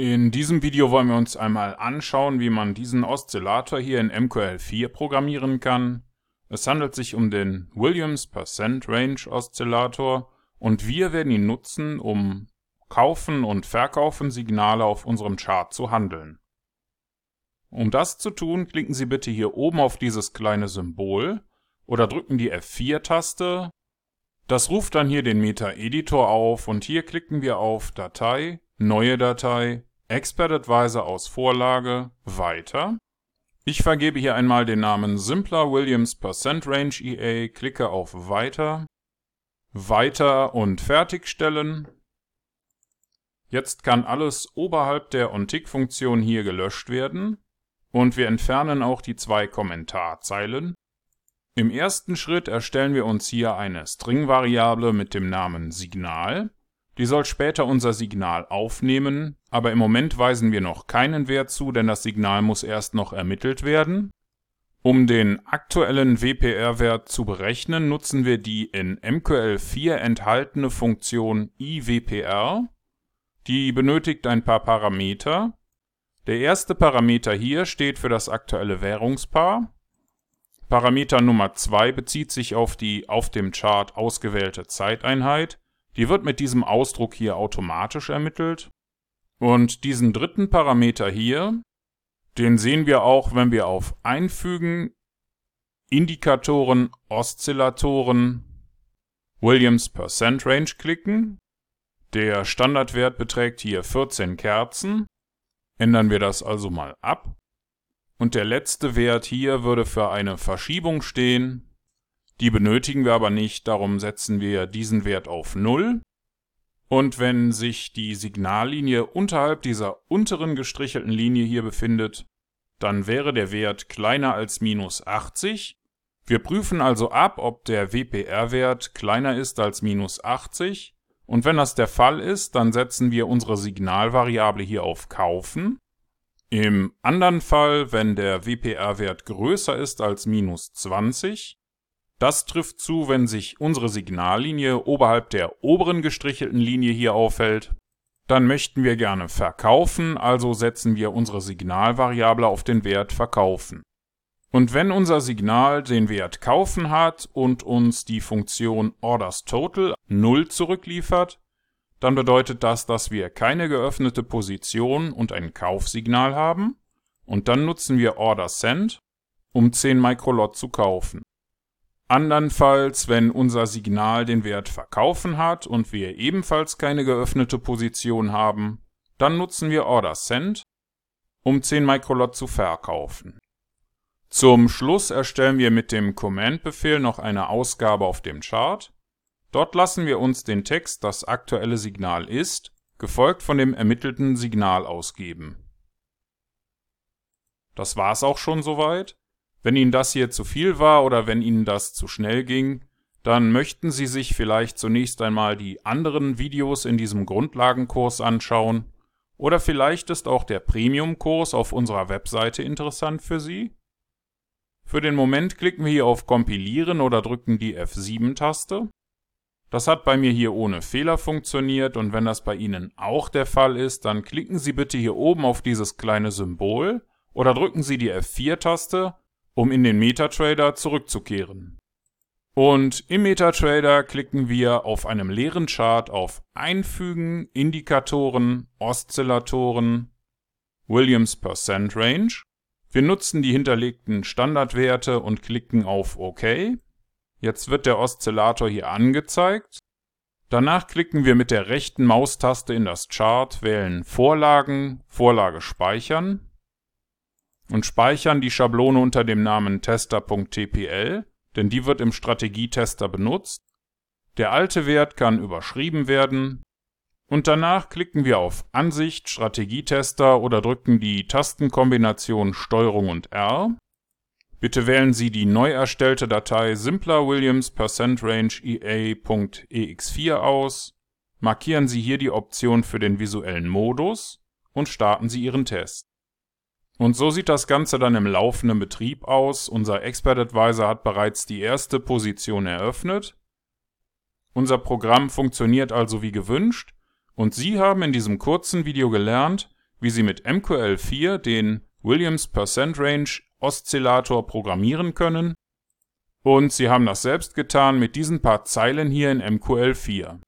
In diesem Video wollen wir uns einmal anschauen, wie man diesen Oszillator hier in MQL4 programmieren kann. Es handelt sich um den Williams Percent Range Oszillator und wir werden ihn nutzen, um Kaufen und Verkaufen Signale auf unserem Chart zu handeln. Um das zu tun, klicken Sie bitte hier oben auf dieses kleine Symbol oder drücken die F4-Taste. Das ruft dann hier den Meta-Editor auf und hier klicken wir auf Datei, Neue Datei Expert Advisor aus Vorlage, weiter. Ich vergebe hier einmal den Namen Simpler Williams Percent Range EA, klicke auf Weiter, Weiter und Fertigstellen. Jetzt kann alles oberhalb der OnTick-Funktion hier gelöscht werden und wir entfernen auch die zwei Kommentarzeilen. Im ersten Schritt erstellen wir uns hier eine String-Variable mit dem Namen Signal. Die soll später unser Signal aufnehmen, aber im Moment weisen wir noch keinen Wert zu, denn das Signal muss erst noch ermittelt werden. Um den aktuellen WPR-Wert zu berechnen, nutzen wir die in MQL4 enthaltene Funktion iWPR. Die benötigt ein paar Parameter. Der erste Parameter hier steht für das aktuelle Währungspaar. Parameter Nummer 2 bezieht sich auf die auf dem Chart ausgewählte Zeiteinheit. Die wird mit diesem Ausdruck hier automatisch ermittelt. Und diesen dritten Parameter hier, den sehen wir auch, wenn wir auf Einfügen, Indikatoren, Oszillatoren, Williams Percent Range klicken. Der Standardwert beträgt hier 14 Kerzen. Ändern wir das also mal ab. Und der letzte Wert hier würde für eine Verschiebung stehen. Die benötigen wir aber nicht, darum setzen wir diesen Wert auf 0. Und wenn sich die Signallinie unterhalb dieser unteren gestrichelten Linie hier befindet, dann wäre der Wert kleiner als minus 80. Wir prüfen also ab, ob der WPR-Wert kleiner ist als minus 80. Und wenn das der Fall ist, dann setzen wir unsere Signalvariable hier auf Kaufen. Im anderen Fall, wenn der WPR-Wert größer ist als minus 20, das trifft zu, wenn sich unsere Signallinie oberhalb der oberen gestrichelten Linie hier aufhält. Dann möchten wir gerne verkaufen, also setzen wir unsere Signalvariable auf den Wert verkaufen. Und wenn unser Signal den Wert kaufen hat und uns die Funktion OrdersTotal 0 zurückliefert, dann bedeutet das, dass wir keine geöffnete Position und ein Kaufsignal haben und dann nutzen wir OrderSend, um 10 Microlot zu kaufen. Andernfalls, wenn unser Signal den Wert verkaufen hat und wir ebenfalls keine geöffnete Position haben, dann nutzen wir Order Send, um 10 Microlot zu verkaufen. Zum Schluss erstellen wir mit dem Command-Befehl noch eine Ausgabe auf dem Chart. Dort lassen wir uns den Text das aktuelle Signal ist, gefolgt von dem ermittelten Signal ausgeben. Das war's auch schon soweit. Wenn Ihnen das hier zu viel war oder wenn Ihnen das zu schnell ging, dann möchten Sie sich vielleicht zunächst einmal die anderen Videos in diesem Grundlagenkurs anschauen. Oder vielleicht ist auch der Premium-Kurs auf unserer Webseite interessant für Sie. Für den Moment klicken wir hier auf Kompilieren oder drücken die F7-Taste. Das hat bei mir hier ohne Fehler funktioniert und wenn das bei Ihnen auch der Fall ist, dann klicken Sie bitte hier oben auf dieses kleine Symbol oder drücken Sie die F4-Taste um in den MetaTrader zurückzukehren. Und im MetaTrader klicken wir auf einem leeren Chart auf Einfügen, Indikatoren, Oszillatoren, Williams Percent Range. Wir nutzen die hinterlegten Standardwerte und klicken auf OK. Jetzt wird der Oszillator hier angezeigt. Danach klicken wir mit der rechten Maustaste in das Chart, wählen Vorlagen, Vorlage speichern und speichern die Schablone unter dem Namen tester.tpl, denn die wird im Strategietester benutzt. Der alte Wert kann überschrieben werden und danach klicken wir auf Ansicht Strategietester oder drücken die Tastenkombination STRG und R. Bitte wählen Sie die neu erstellte Datei simpler Williams Range EA.ex4 aus, markieren Sie hier die Option für den visuellen Modus und starten Sie Ihren Test. Und so sieht das Ganze dann im laufenden Betrieb aus. Unser Expert Advisor hat bereits die erste Position eröffnet. Unser Programm funktioniert also wie gewünscht und Sie haben in diesem kurzen Video gelernt, wie Sie mit MQL4 den Williams Percent Range Oszillator programmieren können und Sie haben das selbst getan mit diesen paar Zeilen hier in MQL4.